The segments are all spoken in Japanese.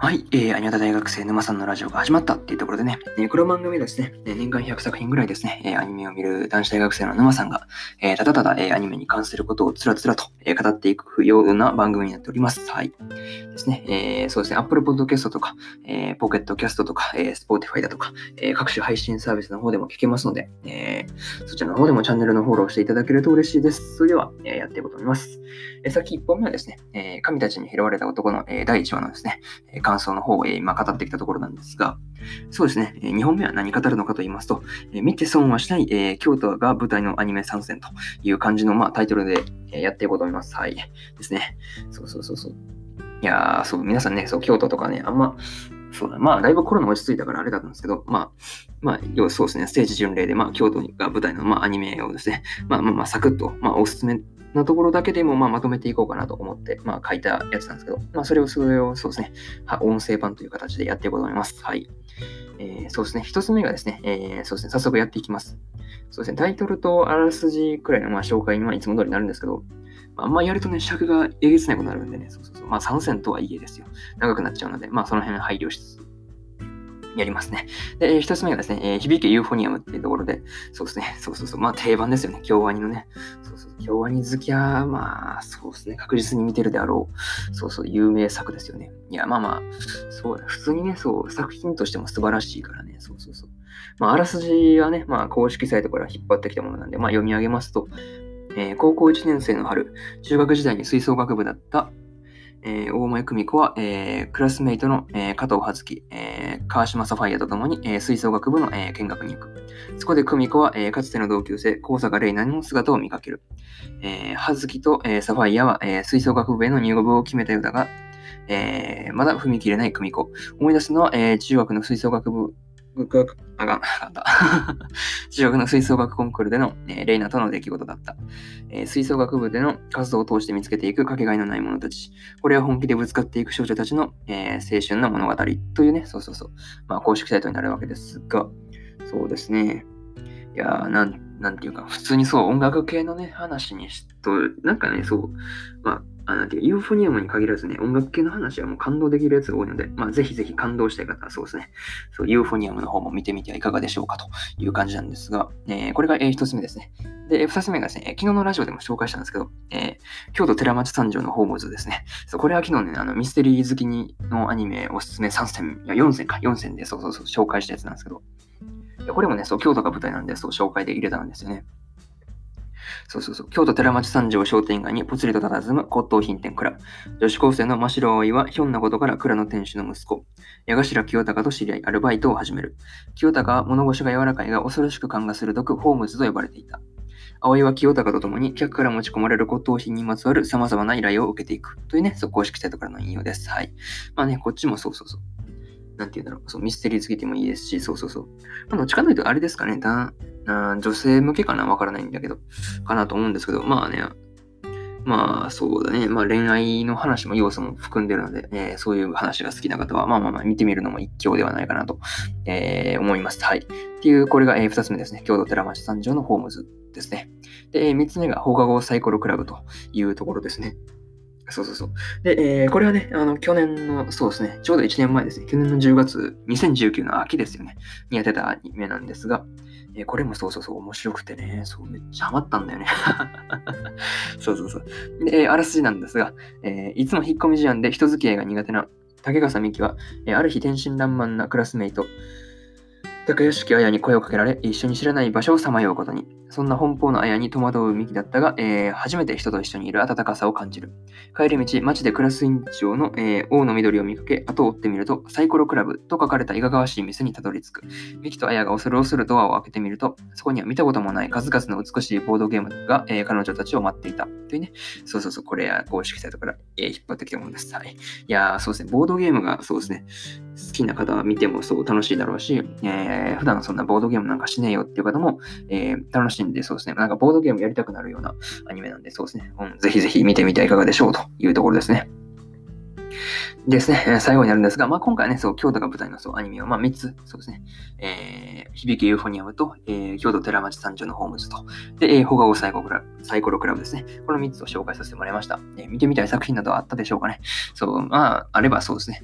はい、えー、アニメタ大学生沼さんのラジオが始まったっていうところでね、えー、この番組はですね、年間100作品ぐらいですね、えー、アニメを見る男子大学生の沼さんが、えー、ただただ、えー、アニメに関することをつらつらと、えー、語っていくような番組になっております。はい。ですね、えー、そうですね、Apple Podcast とか、えー、Pocket Cast とか、えー、Spotify だとか、えー、各種配信サービスの方でも聞けますので、えー、そちらの方でもチャンネルのフォローしていただけると嬉しいです。それでは、えー、やっていこうと思います。えー、さっき1本目はですね、えー、神たちに拾われた男の、えー、第1話のですね、えー、感想の方を、えーまあ、語ってきたところなんですが、そうですね、2本目は何語るのかと言いますと、見て損はしない、えー、京都が舞台のアニメ参戦という感じの、まあ、タイトルで、えやっていこうと思います。はい。ですね。そうそうそうそう。いやー、そう、皆さんね、そう、京都とかね、あんま、そうだ、まあ、だいぶコロナ落ち着いたからあれだったんですけど、まあ、まあ、要そうですね、ステージ巡礼で、まあ、京都が舞台の、まあ、アニメをですね、まあ、まあ、まあ、サクッと、まあ、おすすめなところだけでもまあまとめていこうかなと思って、まあ、書いたやつなんですけど、まあ、それを、それをそうですね、音声版という形でやっていこうと思います。はい。えー、そうですね、一つ目がですね、えー、そうですね、早速やっていきます。そうですね、タイトルとあらすじくらいのまあ紹介にはいつも通りになるんですけど、まあ、んまやるとね、尺がえげつないことになるんでね、そうそうそう、まあ参戦とはいえですよ。長くなっちゃうので、まあその辺配慮しつつ、やりますね。で、一つ目がですね、えー、響けユーフォニアムっていうところで、そうですね、そうそうそう、まあ定番ですよね、京アニのね。そうそう、京アニ好きは、まあ、そうですね、確実に見てるであろう、そうそう、有名作ですよね。いや、まあまあ、そうだ、普通にね、そう、作品としても素晴らしいからね、そうそうそう。まあ、あらすじはね、まあ、公式サイトから引っ張ってきたものなんで、まあ、読み上げますと、えー、高校1年生の春、中学時代に吹奏楽部だったえー、大前久美子は、えー、クラスメイトの、えー、加藤葉月、えー、川島サファイアと共に、えー、吹奏楽部の、えー、見学に行く。そこで久美子は、えー、かつての同級生、高坂玲奈の姿を見かける。えー、葉月と、えー、サファイアは、えー、吹奏楽部への入部を決めたようだが、えー、まだ踏み切れない久美子。思い出すのは、えー、中学の吹奏楽部学、あがん、あかった。中学の吹奏楽コンクールでの、えー、レイナとの出来事だった、えー、吹奏楽部での活動を通して見つけていくかけがえのない者たち。これは本気でぶつかっていく少女たちの、えー、青春の物語というね、そうそうそう。まあ、公式サイトになるわけですが、そうですね。いやー、なん、なんていうか、普通にそう、音楽系のね、話にしと、なんかね、そう、まあ、あなんていうユーフォニアムに限らずね、音楽系の話はもう感動できるやつが多いので、まあ、ぜひぜひ感動したい方はそうですね、そうユーフォニアムの方も見てみてはいかがでしょうかという感じなんですが、えー、これが、えー、一つ目ですね。で、二つ目がですね、昨日のラジオでも紹介したんですけど、えー、京都寺町三条のホームズですね。そうこれは昨日ね、あのミステリー好きにのアニメおすすめ3選、いや4選か、4選でそうそうそう紹介したやつなんですけど、これもね、そう、京都が舞台なんで、そう、紹介で入れたんですよね。そうそうそう。京都寺町三条商店街にぽつりと佇む骨董品店蔵。女子高生の真城葵はひょんなことから蔵の店主の息子、矢頭清隆と知り合い、アルバイトを始める。清隆は物腰が柔らかいが恐ろしく勘が鋭く、ホームズと呼ばれていた。葵は清隆と共に客から持ち込まれる骨董品にまつわる様々な依頼を受けていく。というね、そう公式サイトからの引用です。はい。まあね、こっちもそうそうそう。なんて言うんだろう。そうミステリー好きでもいいですし、そうそうそう。まあ、どっちかというと、あれですかね。だ女性向けかな？わからないんだけど、かなと思うんですけど、まあね、まあそうだね、まあ恋愛の話も要素も含んでるので、えー、そういう話が好きな方は、まあまあまあ見てみるのも一興ではないかなと、えー、思います。はい。っていう、これが、えー、二つ目ですね。京都寺町三条のホームズですね。で、三つ目が放課後サイコロクラブというところですね。そうそうそう。で、えー、これはね、あの、去年の、そうですね、ちょうど1年前ですね、去年の10月、2019の秋ですよね、にやってたアニメなんですが、えー、これもそうそうそう、面白くてね、そう、めっちゃハマったんだよね。そうそうそう。で、えー、あらすじなんですが、えー、いつも引っ込み思案で人付き合いが苦手な竹笠美希は、えー、ある日天真爛漫なクラスメイト、高屋敷綾に声をかけられ、一緒に知らない場所をさまようことに。そんな奔放な綾に戸惑うミキだったが、えー、初めて人と一緒にいる温かさを感じる。帰り道、街で暮らす院長の、えー、王の緑を見かけ、後を追ってみると、サイコロクラブと書かれたいががわしい店にたどり着く。ミキと綾が恐る恐るドアを開けてみると、そこには見たこともない数々の美しいボードゲームが、えー、彼女たちを待っていた。というね、そうそうそう、これは公式サイトから、えー、引っ張ってきたものです。はい。いやー、そうですね、ボードゲームがそうですね、好きな方は見てもそう楽しいだろうし、えー、普段そんなボードゲームなんかしねえよっていう方も、えー、楽しんでそうですね、なんかボードゲームやりたくなるようなアニメなんで、そうですね、うん、ぜひぜひ見てみてはいかがでしょうというところですね。ですね、最後になるんですが、まあ、今回ね、そう、京都が舞台のそうアニメを、まあ、3つ、そうですね、えー、響きユーフォニアムと、えー、京都寺町三条のホームズと、で、えー、放課後サイコクラサイコロクラブですね。この3つを紹介させてもらいました。えー、見てみたい作品などあったでしょうかね。そう、まあ、あればそうですね。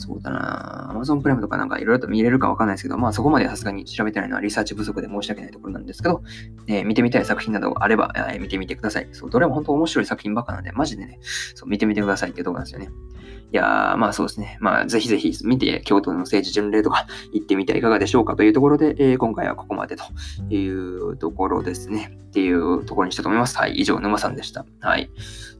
そうだな Amazon プライムとかなんかいろいろと見れるかわかんないですけど、まあそこまでさすがに調べてないのはリサーチ不足で申し訳ないところなんですけど、えー、見てみたい作品などがあれば、えー、見てみてください。そう、どれも本当面白い作品ばっかなんで、マジでね、そう見てみてくださいっていうとこなんですよね。いやー、まあそうですね。まあぜひぜひ見て、京都の政治巡礼とか行ってみてはいかがでしょうかというところで、えー、今回はここまでというところですね。っていうところにしたと思います。はい。以上、沼さんでした。はい。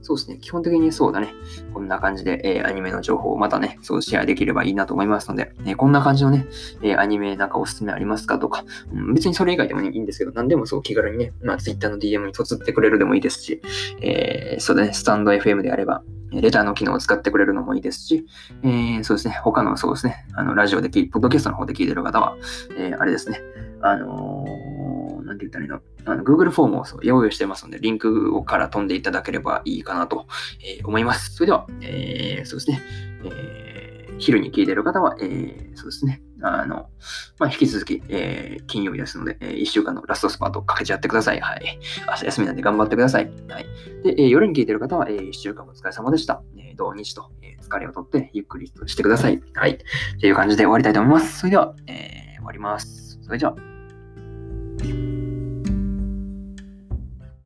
そうですね。基本的にそうだね。こんな感じで、えー、アニメの情報をまたね、そうシェアできればいいなと思いますので、えー、こんな感じのね、えー、アニメなんかおすすめありますかとか、うん、別にそれ以外でもいいんですけど、何でもそう気軽にね、まあ Twitter の DM に突ってくれるでもいいですし、えー、そうだね、スタンド FM であれば、レターの機能を使ってくれるのもいいですし、えー、そうですね、他のそうですね、あの、ラジオで聞いポッドキャストの方で聞いてる方は、えー、あれですね、あのー、なんて言ったらいいの、あの Google フォームを用意してますので、リンクをから飛んでいただければいいかなと、えー、思います。それでは、えー、そうですね、えー、昼に聞いてる方は、えー、そうですね、あの、まあ、引き続き、えー、金曜日ですので、えー、1週間のラストスパートかけちゃってください。はい。明日休みなんで頑張ってください。はい。で、えー、夜に聞いてる方は、えー、1週間お疲れ様でした。えー、土日と、えー、疲れをとってゆっくりしてください。はい。という感じで終わりたいと思います。それでは、えー、終わります。それじゃあ。